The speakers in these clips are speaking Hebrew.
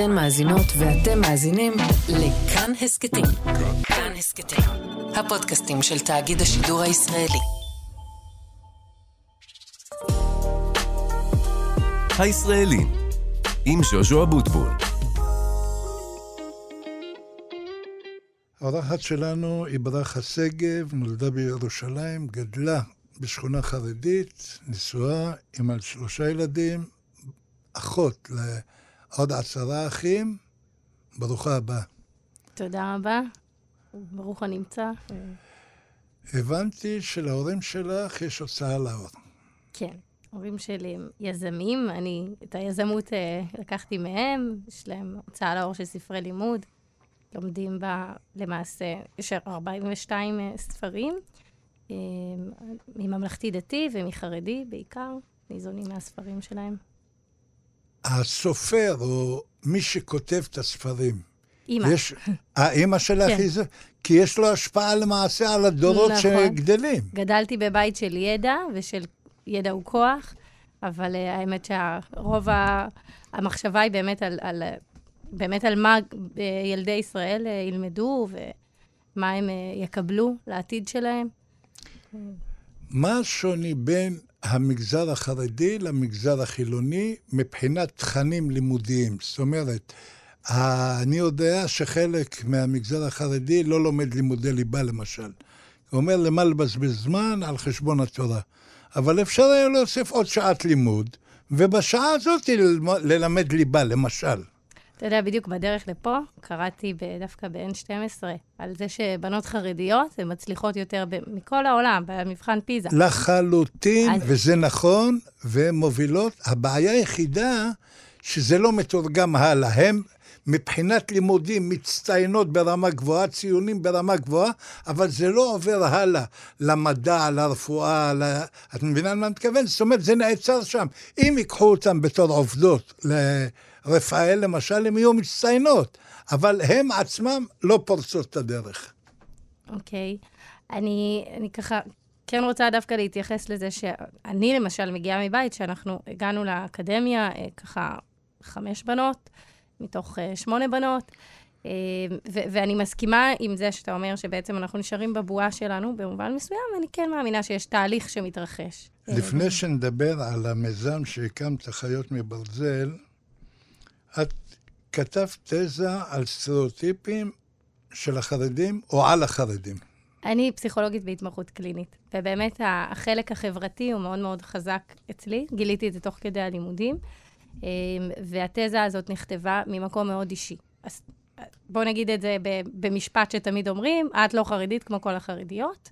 אתן מאזינות ואתם מאזינים לכאן הסכתים. כאן הסכתים, הפודקאסטים של תאגיד השידור הישראלי. הישראלים, עם ז'וז'ו אבוטבול. האורחת שלנו היא ברכה שגב, נולדה בירושלים, גדלה בשכונה חרדית, נשואה, עם על שלושה ילדים, אחות לעוד עשרה אחים. ברוכה הבאה. תודה רבה. ברוך הנמצא. הבנתי שלהורים שלך יש הוצאה לאור. כן, ההורים שלי הם יזמים, אני את היזמות אה, לקחתי מהם, יש להם הוצאה לאור של ספרי לימוד. לומדים בה למעשה, יש 42 אה, ספרים, אה, מממלכתי-דתי ומחרדי בעיקר, ניזונים מהספרים שלהם. הסופר, או מי שכותב את הספרים, אימא. יש... האימא שלך כן. היא זה? כי יש לו השפעה למעשה על הדורות נכון. שגדלים. גדלתי בבית של ידע, ושל ידע הוא כוח, אבל uh, האמת שהרוב ה- המחשבה היא באמת על, על, אה, באמת על מה uh, ילדי ישראל ילמדו, ומה הם יקבלו לעתיד שלהם. מה השוני בין המגזר החרדי למגזר החילוני מבחינת תכנים לימודיים? זאת אומרת, אני יודע שחלק מהמגזר החרדי לא לומד לימודי ליבה, למשל. הוא אומר, למה לבזבז זמן על חשבון התורה? אבל אפשר היה להוסיף עוד שעת לימוד, ובשעה הזאת ללמד ליבה, למשל. אתה יודע, בדיוק בדרך לפה, קראתי דווקא ב-N12 על זה שבנות חרדיות הן מצליחות יותר ב- מכל העולם, במבחן פיזה. לחלוטין, אז- וזה נכון, והן מובילות. הבעיה היחידה, שזה לא מתורגם הלאה. הם מבחינת לימודים מצטיינות ברמה גבוהה, ציונים ברמה גבוהה, אבל זה לא עובר הלאה למדע, לרפואה, ל... את מבינה למה אני מתכוון? זאת אומרת, זה נעצר שם. אם ייקחו אותם בתור עובדות לרפאל, למשל, הן יהיו מצטיינות, אבל הם עצמם לא פורצות את הדרך. אוקיי. אני, אני ככה כן רוצה דווקא להתייחס לזה שאני למשל מגיעה מבית שאנחנו הגענו לאקדמיה, אה, ככה חמש בנות, מתוך אה, שמונה בנות, אה, ו- ואני מסכימה עם זה שאתה אומר שבעצם אנחנו נשארים בבועה שלנו במובן מסוים, אני כן מאמינה שיש תהליך שמתרחש. לפני שנדבר על המיזם שהקמת, חיות מברזל, את כתבת תזה על סטריאוטיפים של החרדים או על החרדים. אני פסיכולוגית בהתמחות קלינית, ובאמת החלק החברתי הוא מאוד מאוד חזק אצלי. גיליתי את זה תוך כדי הלימודים, אמ, והתזה הזאת נכתבה ממקום מאוד אישי. אז בואו נגיד את זה במשפט שתמיד אומרים, את לא חרדית כמו כל החרדיות.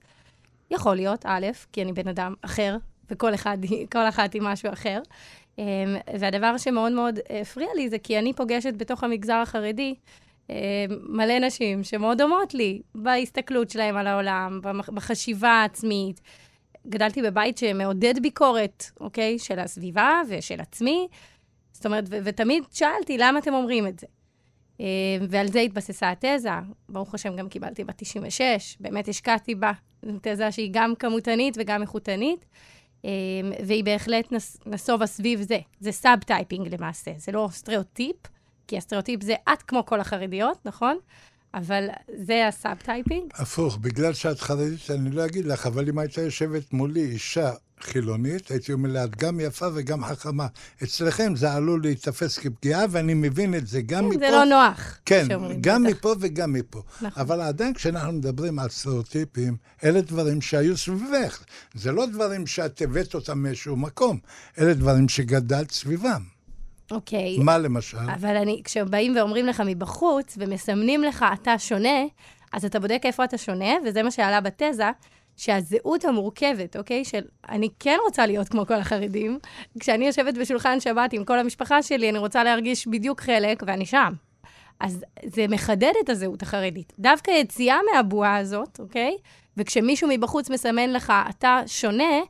יכול להיות, א', כי אני בן אדם אחר, וכל אחד, כל אחת היא משהו אחר. אמ, והדבר שמאוד מאוד הפריע לי זה כי אני פוגשת בתוך המגזר החרדי אמ, מלא נשים שמאוד דומות לי בהסתכלות שלהם על העולם, בחשיבה העצמית. גדלתי בבית שמעודד ביקורת, אוקיי? של הסביבה ושל עצמי. זאת אומרת, ו- ותמיד שאלתי, למה אתם אומרים את זה? אמ, ועל זה התבססה התזה. ברוך השם, גם קיבלתי בת 96, באמת השקעתי בה. תזה שהיא גם כמותנית וגם איכותנית, והיא בהחלט נס, נסובה סביב זה. זה subtyping למעשה, זה לא סטריאוטיפ, כי הסטריאוטיפ זה את כמו כל החרדיות, נכון? אבל זה ה subtyping. הפוך, בגלל שאת חרדית, אני לא אגיד לך, אבל אם הייתה יושבת מולי אישה חילונית, הייתי אומר לה, את גם יפה וגם חכמה. אצלכם זה עלול להיתפס כפגיעה, ואני מבין את זה גם מפה. זה לא נוח. כן, גם בטח. מפה וגם מפה. נכון. אבל עדיין כשאנחנו מדברים על סטריאוטיפים, אלה דברים שהיו סביבך. זה לא דברים שאת הבאת אותם מאיזשהו מקום, אלה דברים שגדלת סביבם. אוקיי. מה למשל? אבל אני, כשבאים ואומרים לך מבחוץ, ומסמנים לך, אתה שונה, אז אתה בודק איפה אתה שונה, וזה מה שעלה בתזה, שהזהות המורכבת, אוקיי? של אני כן רוצה להיות כמו כל החרדים, כשאני יושבת בשולחן שבת עם כל המשפחה שלי, אני רוצה להרגיש בדיוק חלק, ואני שם. אז זה מחדד את הזהות החרדית. דווקא יציאה מהבועה הזאת, אוקיי? וכשמישהו מבחוץ מסמן לך, אתה שונה,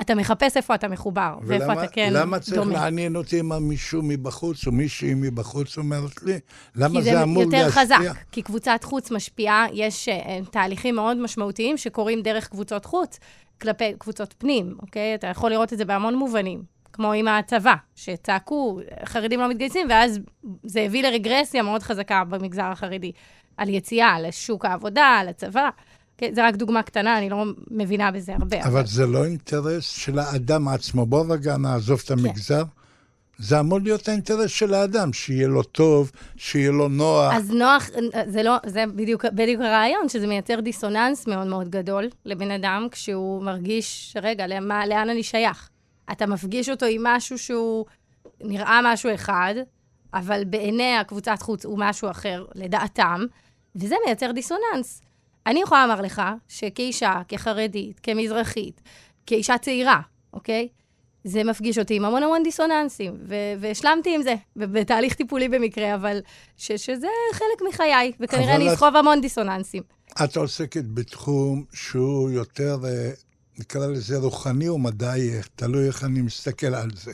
אתה מחפש איפה אתה מחובר, ואיפה ולמה- אתה כן למה צריך דומה. לעניין אותי אם מישהו מבחוץ או מישהי מבחוץ אומרת לי? למה כי זה, זה אמור יותר להשפיע? חזק, כי קבוצת חוץ משפיעה, יש uh, תהליכים מאוד משמעותיים שקורים דרך קבוצות חוץ כלפי קבוצות פנים, אוקיי? אתה יכול לראות את זה בהמון מובנים. כמו עם הצבא, שצעקו, חרדים לא מתגייסים, ואז זה הביא לרגרסיה מאוד חזקה במגזר החרדי, על יציאה לשוק העבודה, לצבא. כן, זה רק דוגמה קטנה, אני לא מבינה בזה הרבה. אבל זה לא אינטרס של האדם עצמו. בוא רגע נעזוב את המגזר. זה אמור להיות האינטרס של האדם, שיהיה לו טוב, שיהיה לו נוח. אז נוח, זה לא, זה בדיוק, בדיוק הרעיון, שזה מייצר דיסוננס מאוד מאוד גדול לבן אדם, כשהוא מרגיש, רגע, למה, לאן אני שייך? אתה מפגיש אותו עם משהו שהוא נראה משהו אחד, אבל בעיני הקבוצת חוץ הוא משהו אחר, לדעתם, וזה מייצר דיסוננס. אני יכולה לומר לך שכאישה, כחרדית, כמזרחית, כאישה צעירה, אוקיי? זה מפגיש אותי עם המון המון דיסוננסים, ו- והשלמתי עם זה, בתהליך טיפולי במקרה, אבל ש- שזה חלק מחיי, וכנראה אני אסחוב את... המון דיסוננסים. את עוסקת בתחום שהוא יותר, אה, נקרא לזה רוחני או מדעי, תלוי איך אני מסתכל על זה.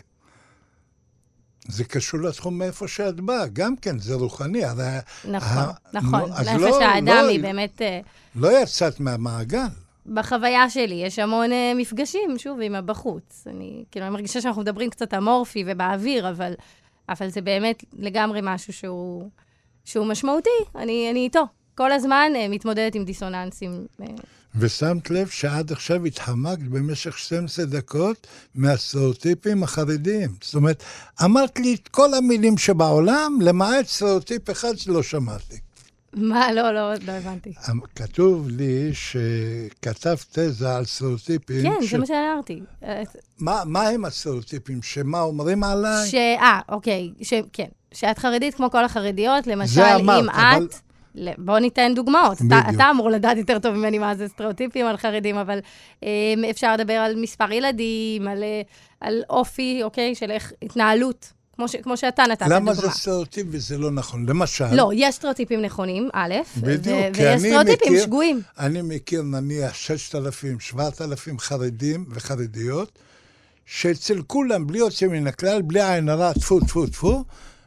זה קשור לתחום מאיפה שאת באה, גם כן, זה רוחני. הרי נכון, ה... נכון. נפש לא, האדם לא, היא באמת... אה, לא יצאת מהמעגל. בחוויה שלי יש המון uh, מפגשים, שוב, עם הבחוץ. אני, כאילו, אני מרגישה שאנחנו מדברים קצת אמורפי ובאוויר, אבל, אבל זה באמת לגמרי משהו שהוא, שהוא משמעותי. אני, אני איתו. כל הזמן uh, מתמודדת עם דיסוננסים. Uh, ושמת לב שעד עכשיו התחמקת במשך 12 דקות מהסטריאוטיפים החרדיים. זאת אומרת, אמרת לי את כל המילים שבעולם, למעט סטריאוטיפ אחד שלא שמעתי. מה? לא, לא, לא הבנתי. אמ, כתוב לי שכתבת תזה על סטריאוטיפים. כן, ש... זה מה שאמרתי. מה, מה הם הסטריאוטיפים? שמה אומרים עליי? ש... אה, אוקיי, ש... כן. שאת חרדית כמו כל החרדיות, למשל, אמרת, אם אבל... את... בוא ניתן דוגמאות. אתה, אתה אמור לדעת יותר טוב ממני מה זה סטריאוטיפים על חרדים, אבל אה, אפשר לדבר על מספר ילדים, על, אה, על אופי, אוקיי, של איך התנהלות. כמו, ש, כמו שאתה נתת דוגמה. למה זה סטריאוטיפ וזה לא נכון? למשל... לא, יש סטריאוטיפים נכונים, א', בדיוק, ו- ויש סטריאוטיפים שגויים. אני מכיר נניח 6,000, 7,000 חרדים וחרדיות, שאצל כולם, בלי יוצא מן הכלל, בלי עין הרע, טפו, טפו, טפו,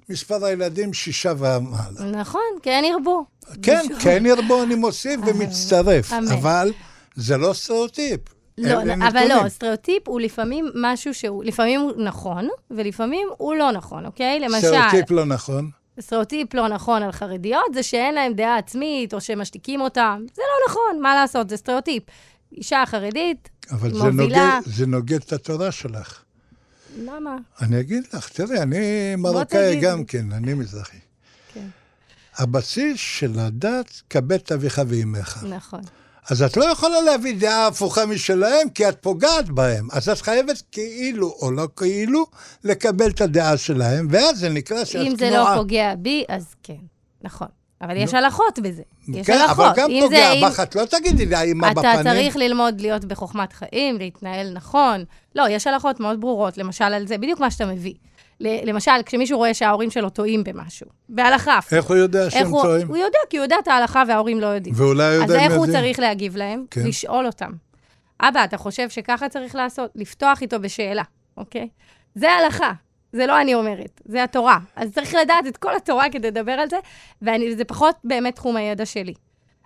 מספר הילדים שישה ומעלה. נכון, כן ירבו. כן, משהו. כן ירבו, אני מוסיף ומצטרף. אבל זה לא סטריאוטיפ. לא, אבל לא, סטריאוטיפ הוא לפעמים משהו שהוא, לפעמים הוא נכון, ולפעמים הוא לא נכון, אוקיי? למשל... סטריאוטיפ לא נכון. סטריאוטיפ לא נכון על חרדיות, זה שאין להם דעה עצמית, או שמשתיקים אותם. זה לא נכון, מה לעשות, זה סטריאוטיפ. אישה חרדית, אבל מובילה... אבל זה נוגד את התורה שלך. למה? אני אגיד לך, תראי, אני מרוקאי גם כן, אני מזרחי. כן. הבסיס של הדת, כבד את אביך ואימך. נכון. אז את לא יכולה להביא דעה הפוכה משלהם, כי את פוגעת בהם. אז את חייבת כאילו או לא כאילו לקבל את הדעה שלהם, ואז זה נקרא שאת תנועה. אם זה לא פוגע בי, אז כן, נכון. אבל יש הלכות בזה. יש כן, הלכות. אבל גם פוגע בך, את לא תגידי לי האמא בפנים. אתה צריך ללמוד להיות בחוכמת חיים, להתנהל נכון. לא, יש הלכות מאוד ברורות, למשל על זה, בדיוק מה שאתה מביא. למשל, כשמישהו רואה שההורים שלו טועים במשהו, בהלכה. איך הוא יודע שהם הוא, טועים? הוא יודע, כי הוא יודע את ההלכה וההורים לא יודעים. ואולי יודע אז איך הוא צריך להגיב להם? כן. לשאול אותם. אבא, אתה חושב שככה צריך לעשות? לפתוח איתו בשאלה, אוקיי? זה ההלכה, זה לא אני אומרת, זה התורה. אז צריך לדעת את כל התורה כדי לדבר על זה, וזה פחות באמת תחום הידע שלי.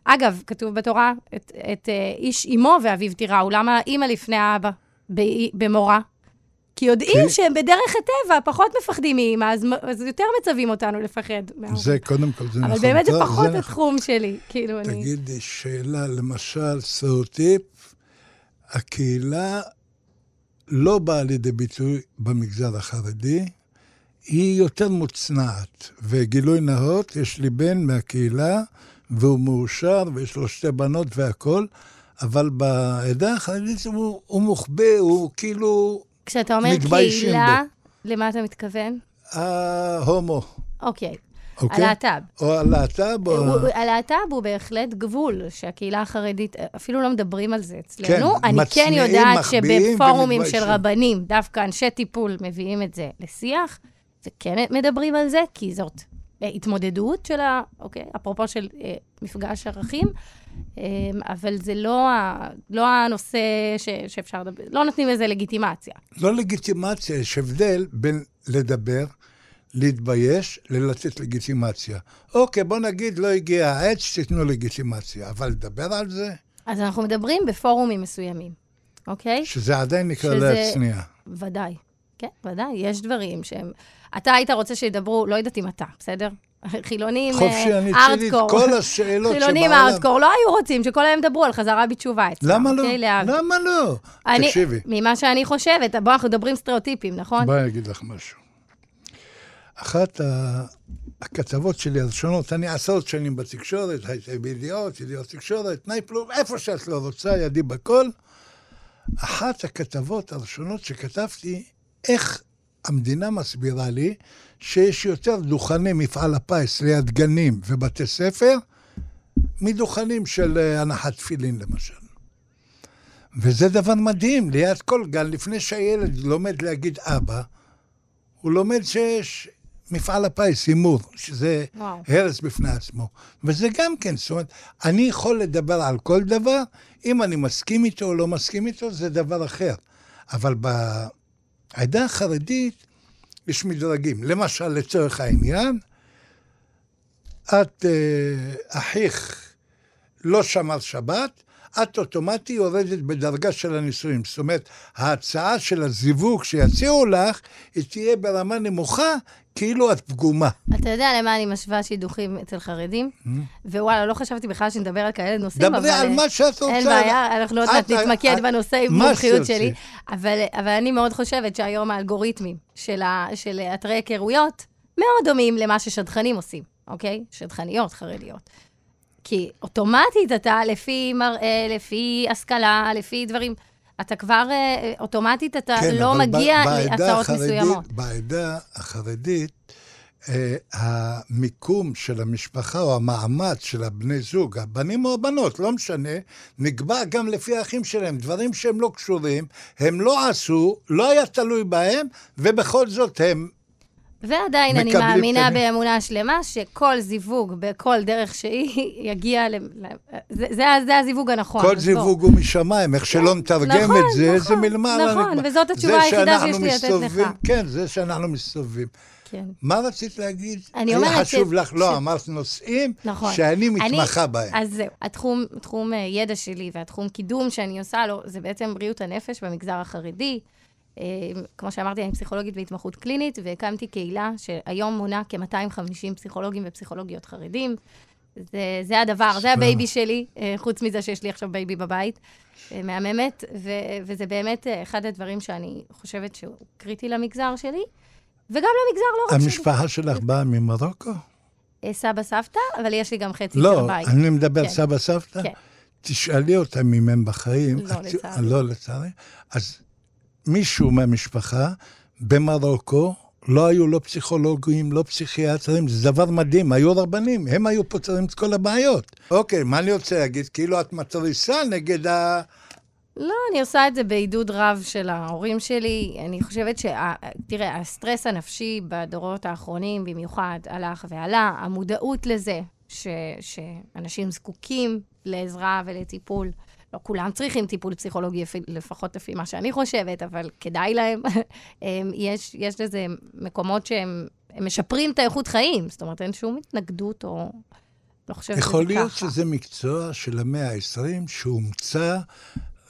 אגב, כתוב בתורה, את, את uh, איש אמו ואביו תיראו, למה אימא לפני האבא במורה? כי יודעים כי... שהם בדרך הטבע פחות מפחדים מאמא, אז, אז יותר מצווים אותנו לפחד. זה קודם כל, זה אבל נכון. אבל באמת זה פחות זה התחום נכון. שלי, כאילו תגידי, אני... תגידי, שאלה, למשל, סטריאוטיפ, הקהילה לא באה לידי ביטוי במגזר החרדי, היא יותר מוצנעת. וגילוי נאות, יש לי בן מהקהילה, והוא מאושר, ויש לו שתי בנות והכול, אבל בעדה החרדית הוא, הוא מוחבא, הוא כאילו כשאתה אומר קהילה, בו. למה אתה מתכוון? ההומו. אוקיי. אוקיי? הלהט"ב. או הלהט"ב או... הלהט"ב הוא בהחלט גבול, שהקהילה החרדית, אפילו לא מדברים על זה אצלנו. כן, אני כן יודעת שבפורומים של רבנים, דווקא אנשי טיפול מביאים את זה לשיח, וכן מדברים על זה, כי זאת התמודדות של ה... אוקיי? אפרופו של אה, מפגש ערכים, אה, אבל זה לא, ה, לא הנושא ש, שאפשר לדבר, לא נותנים לזה לגיטימציה. לא לגיטימציה, יש הבדל בין לדבר, להתבייש, ללתת לגיטימציה. אוקיי, בוא נגיד, לא הגיע העת שתיתנו לגיטימציה, אבל לדבר על זה? אז אנחנו מדברים בפורומים מסוימים, אוקיי? שזה עדיין נקרא שזה... להצניע. ודאי. כן, ודאי, יש דברים שהם... אתה היית רוצה שידברו, לא יודעת אם אתה, בסדר? חילונים חופשי, אה. כל השאלות חילונים שבעולם. ארטקור לא היו רוצים שכל היום ידברו על חזרה בתשובה אצלם. למה לא? אוקיי. למה לא? תקשיבי, ממה שאני חושבת, בוא, אנחנו מדברים סטריאוטיפים, נכון? בואי אני אגיד לך משהו. אחת הכתבות שלי הראשונות, אני עשרות שנים בתקשורת, הייתי בידיעות, ידיעות תקשורת, נייפלום, איפה שאת לא רוצה, ידי בכל. אחת הכתבות הראשונות שכתבתי, איך המדינה מסבירה לי שיש יותר דוכני מפעל הפיס ליד גנים ובתי ספר, מדוכנים של אה, הנחת תפילין למשל. וזה דבר מדהים, ליד כל גן, לפני שהילד לומד להגיד אבא, הוא לומד שיש מפעל הפיס, הימור, שזה וואו. הרס בפני עצמו. וזה גם כן, זאת אומרת, אני יכול לדבר על כל דבר, אם אני מסכים איתו או לא מסכים איתו, זה דבר אחר. אבל בעדה החרדית יש מדרגים. למשל, לצורך העניין, את, אה, אחיך לא שמר שבת, את אוטומטי יורדת בדרגה של הנישואים. זאת אומרת, ההצעה של הזיווג שיציעו לך, היא תהיה ברמה נמוכה, כאילו את פגומה. אתה יודע למה אני משווה שידוכים אצל חרדים? ווואלה, לא חשבתי בכלל שנדבר על כאלה נושאים, אבל... Mm-hmm. דברי על מה שאת רוצה. אין בעיה, אנחנו עוד מעט נתמקד בנושא עם מומחיות. שלי. אבל, אני מאוד חושבת שהיום האלגוריתמים של אתרי היכרויות מאוד דומים למה ששדכנים עושים, אוקיי? שדכניות חרדיות. כי אוטומטית אתה, לפי מראה, לפי השכלה, לפי דברים, אתה כבר, אה, אוטומטית אתה כן, לא מגיע להצעות מסוימות. בעדה החרדית, אה, המיקום של המשפחה או המעמד של הבני זוג, הבנים או הבנות, לא משנה, נקבע גם לפי האחים שלהם. דברים שהם לא קשורים, הם לא עשו, לא היה תלוי בהם, ובכל זאת הם ועדיין אני מאמינה שני. באמונה שלמה שכל זיווג, בכל דרך שהיא, יגיע ל... זה, זה, זה הזיווג הנכון. כל. זיווג הוא משמיים, איך שלא נתרגם נכון, את זה, זה נכון, מלמעלה. נכון, נקבע. וזאת התשובה זה היחידה שיש לי לתת לך. כן, זה שאנחנו מסתובבים. כן. מה רצית להגיד? אני אומרת היה חשוב ש- לך, לא, ש- אמרת נושאים נכון. שאני אני- מתמחה בהם. אז זהו, התחום, תחום אה, ידע שלי והתחום קידום שאני עושה לו, זה בעצם בריאות הנפש במגזר החרדי. אה, כמו שאמרתי, אני פסיכולוגית בהתמחות קלינית, והקמתי קהילה שהיום מונה כ-250 פסיכולוגים ופסיכולוגיות חרדים. זה, זה הדבר, זה ה baby שלי, אה, חוץ מזה שיש לי עכשיו baby בבית, אה, מהממת, ו, וזה באמת אחד הדברים שאני חושבת שהוא קריטי למגזר שלי, וגם למגזר לא רק שלי. המשפחה שלך באה ממרוקו? סבא, סבתא, אבל יש לי גם חצי לא, של בית. אני מדבר כן. סבא סבתא. כן. תשאלי אותם אם הם בחיים. לא, את- לצערי. לא, לצערי. אז מישהו מהמשפחה במרוקו, לא היו לא פסיכולוגים, לא פסיכיאטרים, זה דבר מדהים, היו רבנים, הם היו פותרים את כל הבעיות. אוקיי, מה אני רוצה להגיד? כאילו את מתריסה נגד ה... לא, אני עושה את זה בעידוד רב של ההורים שלי. אני חושבת שה... תראה, הסטרס הנפשי בדורות האחרונים במיוחד הלך ועלה. המודעות לזה ש... שאנשים זקוקים לעזרה ולטיפול. לא כולם צריכים טיפול פסיכולוגי, לפחות לפי מה שאני חושבת, אבל כדאי להם. הם- יש, יש לזה מקומות שהם הם משפרים את האיכות חיים. זאת אומרת, אין שום התנגדות או... לא חושבת שזה ככה. יכול להיות שזה מקצוע של המאה ה-20 שהומצא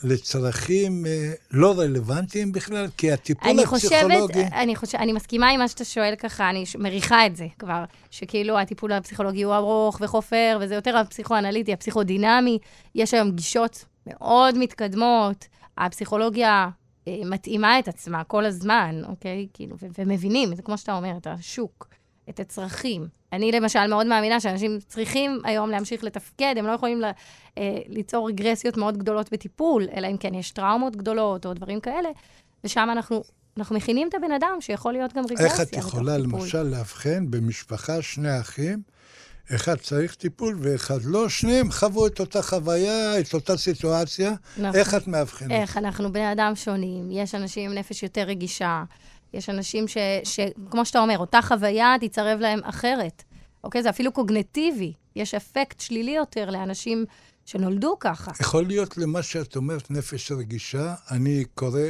לצרכים אה, לא רלוונטיים בכלל, כי הטיפול אני חושבת, הפסיכולוגי... אני, חושב, אני מסכימה עם מה שאתה שואל ככה, אני מריחה את זה כבר, שכאילו הטיפול הפסיכולוגי הוא ארוך וחופר, וזה יותר הפסיכואנליטי, הפסיכודינמי. יש היום גישות מאוד מתקדמות, הפסיכולוגיה אה, מתאימה את עצמה כל הזמן, אוקיי? כאילו, ו- ומבינים, זה כמו שאתה אומר, את השוק, את הצרכים. אני למשל מאוד מאמינה שאנשים צריכים היום להמשיך לתפקד, הם לא יכולים ל, אה, ליצור רגרסיות מאוד גדולות בטיפול, אלא אם כן יש טראומות גדולות או דברים כאלה, ושם אנחנו, אנחנו מכינים את הבן אדם שיכול להיות גם רגרסיה. איך את יכולה. למשל לאבחן במשפחה שני אחים, אחד צריך טיפול ואחד לא, שניהם חוו את אותה חוויה, את אותה סיטואציה, נכון. איך את מאבחנת? איך אנחנו בני אדם שונים, יש אנשים עם נפש יותר רגישה, יש אנשים ש, ש... כמו שאתה אומר, אותה חוויה תצרב להם אחרת. אוקיי? זה אפילו קוגנטיבי. יש אפקט שלילי יותר לאנשים שנולדו ככה. יכול להיות למה שאת אומרת נפש רגישה, אני קורא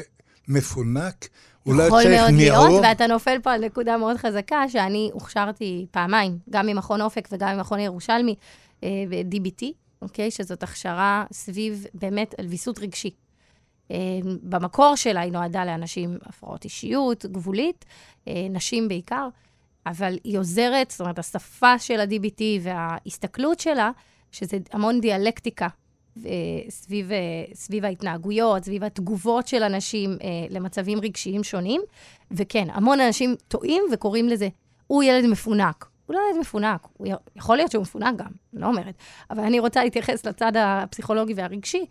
מפונק, אולי יכול מאוד להיות, ניעור. ואתה נופל פה על נקודה מאוד חזקה, שאני הוכשרתי פעמיים, גם ממכון אופק וגם ממכון ירושלמי, אה, ב-DBT, אוקיי? שזאת הכשרה סביב באמת על ויסות רגשי. אה, במקור שלה היא נועדה לאנשים הפרעות אישיות, גבולית, אה, נשים בעיקר, אבל היא עוזרת, זאת אומרת, השפה של ה-DBT וההסתכלות שלה, שזה המון דיאלקטיקה סביב, סביב ההתנהגויות, סביב התגובות של אנשים למצבים רגשיים שונים. וכן, המון אנשים טועים וקוראים לזה, הוא ילד מפונק. הוא לא ילד מפונק, הוא יכול להיות שהוא מפונק גם, אני לא אומרת. אבל אני רוצה להתייחס לצד הפסיכולוגי והרגשי.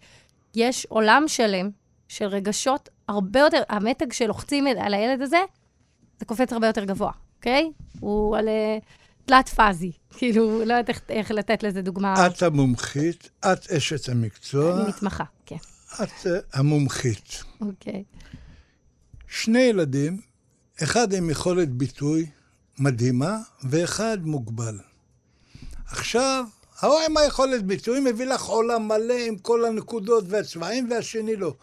יש עולם שלם של רגשות הרבה יותר, המתג שלוחצים על הילד הזה, זה קופץ הרבה יותר גבוה, אוקיי? הוא על אה, תלת פאזי, כאילו, לא יודעת איך, איך לתת לזה דוגמה. את המומחית, את אשת המקצוע. אני מתמחה, כן. את uh, המומחית. אוקיי. שני ילדים, אחד עם יכולת ביטוי מדהימה, ואחד מוגבל. עכשיו, ההוא עם היכולת ביטוי מביא לך עולם מלא עם כל הנקודות והצבעים, והשני לא.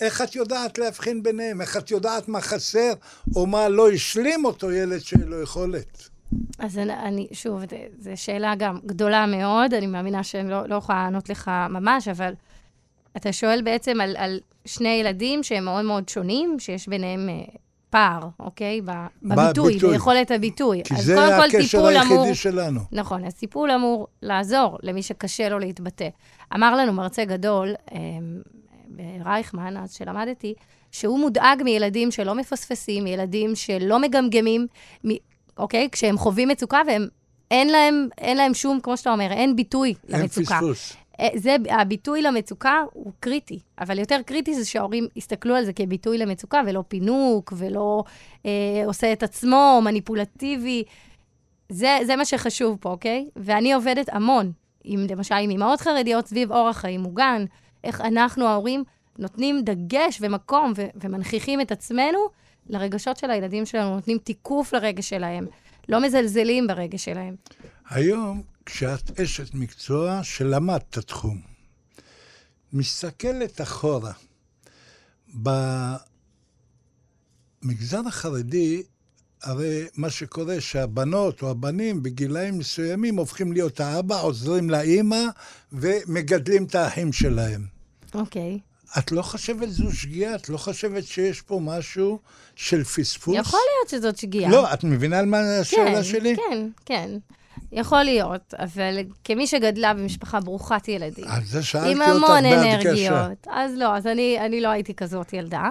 איך את יודעת להבחין ביניהם? איך את יודעת מה חסר, או מה לא השלים אותו ילד שאין לו יכולת? אז אני, אני שוב, זו שאלה גם גדולה מאוד, אני מאמינה שאני לא, לא יכולה לענות לך ממש, אבל אתה שואל בעצם על, על שני ילדים שהם מאוד מאוד שונים, שיש ביניהם אה, פער, אוקיי? בביטוי, בביטוי, ביכולת הביטוי. כי זה הקשר היחידי אמור, שלנו. נכון, אז טיפול אמור לעזור למי שקשה לו להתבטא. אמר לנו מרצה גדול, אמ, ברייכמן, אז שלמדתי, שהוא מודאג מילדים שלא מפספסים, ילדים שלא מגמגמים, אוקיי? כשהם חווים מצוקה והם, אין להם, אין להם שום, כמו שאתה אומר, אין ביטוי אין למצוקה. אין פספוס. אה, זה, הביטוי למצוקה הוא קריטי, אבל יותר קריטי זה שההורים יסתכלו על זה כביטוי למצוקה, ולא פינוק, ולא אה, עושה את עצמו, מניפולטיבי. זה, זה מה שחשוב פה, אוקיי? ואני עובדת המון, עם, למשל עם אמהות חרדיות סביב אורח חיים מוגן, איך אנחנו, ההורים, נותנים דגש ומקום ו- ומנכיחים את עצמנו לרגשות של הילדים שלנו, נותנים תיקוף לרגש שלהם, לא מזלזלים ברגש שלהם. היום, כשאת אשת מקצוע שלמדת את התחום, מסתכלת אחורה, במגזר החרדי, הרי מה שקורה שהבנות או הבנים בגילאים מסוימים הופכים להיות האבא, עוזרים לאימא ומגדלים את האחים שלהם. אוקיי. Okay. את לא חושבת זו שגיאה? את לא חושבת שיש פה משהו של פספוס? יכול להיות שזאת שגיאה. לא, את מבינה על מה השאלה כן, שלי? כן, כן. יכול להיות, אבל כמי שגדלה במשפחה ברוכת ילדים, על זה שאלתי. עם המון אנרגיות, אז לא, אז אני, אני לא הייתי כזאת ילדה.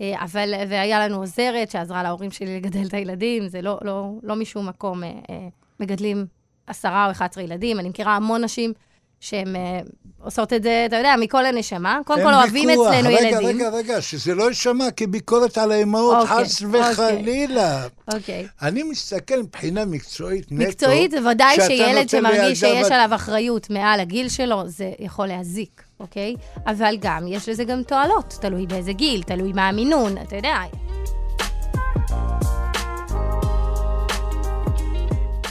אה, אבל, והיה לנו עוזרת שעזרה להורים שלי לגדל את הילדים, זה לא, לא, לא משום מקום אה, אה, מגדלים עשרה או 11 ילדים. אני מכירה המון נשים שהן uh, עושות את זה, אתה יודע, מכל הנשמה. קודם כל אוהבים אצלנו רגע, ילדים. רגע, רגע, רגע, שזה לא יישמע כביקורת על האימהות, אוקיי, חס וחלילה. אוקיי. אני מסתכל מבחינה מקצועית נטו. מקצועית ודאי שילד שמרגיש שיש בת... עליו אחריות מעל הגיל שלו, זה יכול להזיק, אוקיי? אבל גם, יש לזה גם תועלות, תלוי באיזה גיל, תלוי מה המינון, אתה יודע.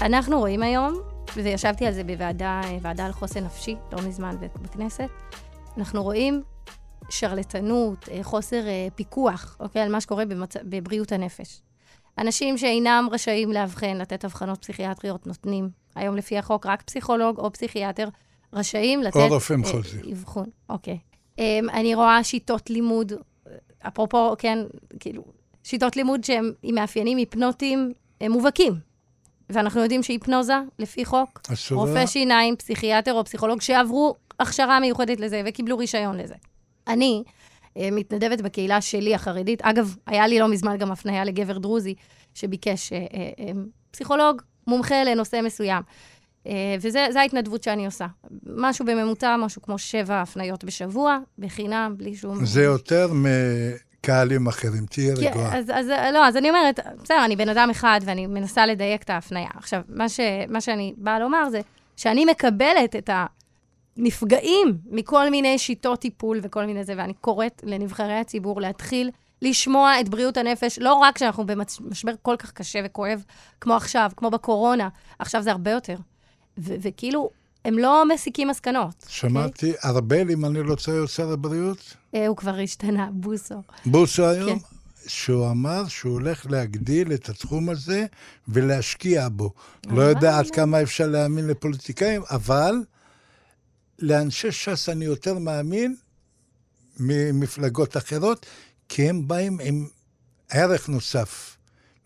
אנחנו רואים היום וישבתי על זה בוועדה ועדה על חוסן נפשי, לא מזמן בכנסת. אנחנו רואים שרלטנות, אה, חוסר אה, פיקוח, אוקיי, על מה שקורה במצ... בבריאות הנפש. אנשים שאינם רשאים לאבחן, לתת אבחנות פסיכיאטריות, נותנים. היום לפי החוק, רק פסיכולוג או פסיכיאטר רשאים לתת... או רופא מחוזי. אה, אבחון, אוקיי. Um, אני רואה שיטות לימוד, אפרופו, כן, כאילו, שיטות לימוד שהם עם מאפיינים היפנוטיים מובהקים. ואנחנו יודעים שהיפנוזה, לפי חוק, אסורה. רופא שיניים, פסיכיאטר או פסיכולוג שעברו הכשרה מיוחדת לזה וקיבלו רישיון לזה. אני uh, מתנדבת בקהילה שלי, החרדית. אגב, היה לי לא מזמן גם הפניה לגבר דרוזי שביקש uh, uh, uh, פסיכולוג מומחה לנושא מסוים. Uh, וזו ההתנדבות שאני עושה. משהו בממוצע, משהו כמו שבע הפניות בשבוע, בחינם, בלי שום... זה יותר מ... קהלים אחרים, תהיה רגועה. אז, אז לא, אז אני אומרת, בסדר, אני בן אדם אחד ואני מנסה לדייק את ההפניה. עכשיו, מה, ש, מה שאני באה לומר זה שאני מקבלת את הנפגעים מכל מיני שיטות טיפול וכל מיני זה, ואני קוראת לנבחרי הציבור להתחיל לשמוע את בריאות הנפש, לא רק כשאנחנו במשבר כל כך קשה וכואב כמו עכשיו, כמו בקורונה, עכשיו זה הרבה יותר. וכאילו, הם לא מסיקים מסקנות. אוקיי? שמעתי, okay? ארבל, אם אני לא טועה, שר הבריאות? אה, הוא כבר השתנה, בוסו. בוסו היום? כן. שהוא אמר שהוא הולך להגדיל את התחום הזה ולהשקיע בו. לא יודע עד כמה אפשר להאמין לפוליטיקאים, אבל לאנשי ש"ס אני יותר מאמין ממפלגות אחרות, כי הם באים עם ערך נוסף.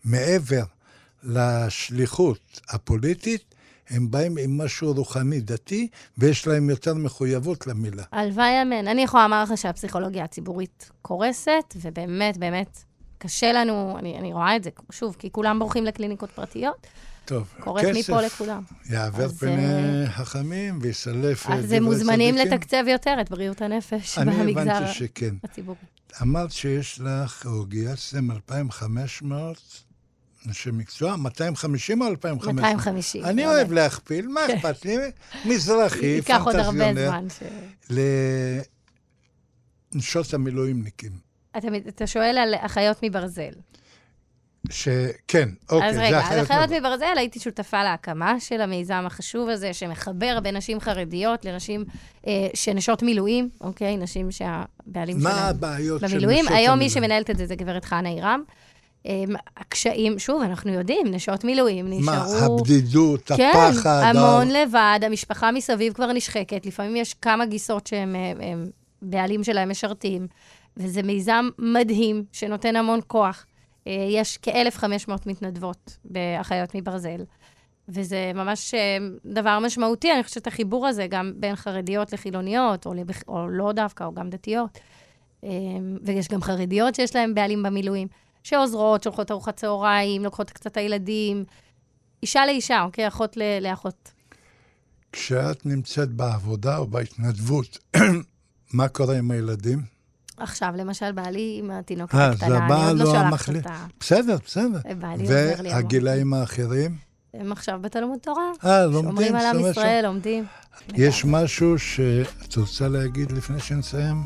מעבר לשליחות הפוליטית, הם באים עם משהו רוחני דתי, ויש להם יותר מחויבות למילה. הלוואי אמן. אני יכולה לומר לך שהפסיכולוגיה הציבורית קורסת, ובאמת, באמת, קשה לנו, אני, אני רואה את זה, שוב, כי כולם בורחים לקליניקות פרטיות. טוב, קוראת מפה לכולם. יעבר אז, פני אה, חכמים ויסלף אז דברי הם מוזמנים צדיקים. לתקצב יותר את בריאות הנפש אני במגזר הבנתי שכן. הציבורי. אמרת שיש לך, או גייסתם 2,500 אנשי מקצוע, 250 או 2,500? 250. אני לא אוהב. להכפיל, מה אכפת לי? מזרחי, ייקח עוד הרבה פנטזיונר, זמן. ש... לנשות המילואימניקים. אתה, אתה שואל על אחיות מברזל. שכן, אוקיי, אז זה רגע, אחרת. אז אחיות מאוד. מברזל, הייתי שותפה להקמה של המיזם החשוב הזה, שמחבר בין נשים חרדיות לנשים אה, שנשות מילואים, אוקיי? נשים שהבעלים מה שלהם הבעיות של במילואים. נשות היום מי המילואים? שמנהלת את זה זה גברת חנה עירם. אה, הקשיים, שוב, אנחנו יודעים, נשות מילואים נשארו... מה, הבדידות, כן, הפחד, המון ה- לבד, המשפחה מסביב כבר נשחקת, לפעמים יש כמה גיסות שהם הם, הם, בעלים שלהם משרתים, וזה מיזם מדהים שנותן המון כוח. אה, יש כ-1,500 מתנדבות באחיות מברזל, וזה ממש אה, דבר משמעותי, אני חושבת החיבור הזה גם בין חרדיות לחילוניות, או, לבח... או לא דווקא, או גם דתיות. אה, ויש גם חרדיות שיש להן בעלים במילואים, שעוזרות, שולחות ארוחת צהריים, לוקחות קצת את הילדים. אישה לאישה, אוקיי? אחות ל- לאחות. כשאת נמצאת בעבודה או בהתנדבות, מה קורה עם הילדים? עכשיו, למשל, בעלי עם התינוקת אה, הקטנה, אני עוד לא לא שולחת המחליף. אותה. בסדר, בסדר. בעלי עוזר לי המון. והגילאים האחרים? הם עכשיו בתלמוד תורה. אה, לומדים, שומרים על עם. ישראל, לומדים. יש משהו שאת רוצה להגיד לפני שנסיים?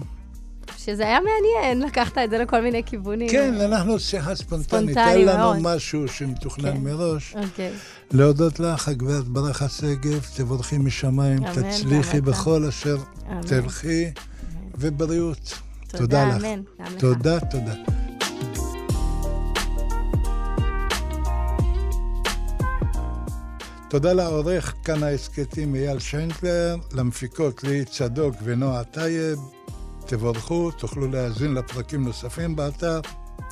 שזה היה מעניין, לקחת את זה לכל מיני כיוונים. כן, אנחנו שיחה ספונטנית. ספונטני אין לנו מאוד. משהו שמתוכנן כן. מראש. אוקיי. להודות לך, הגברת ברכה שגב, תבורכי משמיים, אמן, תצליחי אתה. בכל אשר אמן. תלכי, ובריאות. תודה לך. אמן. תודה, תודה. תודה לעורך כאן ההסכתים אייל שיינקלר, למפיקות לי צדוק ונועה טייב. תבורכו, תוכלו להאזין לפרקים נוספים באתר.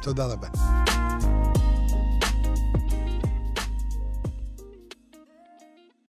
תודה רבה.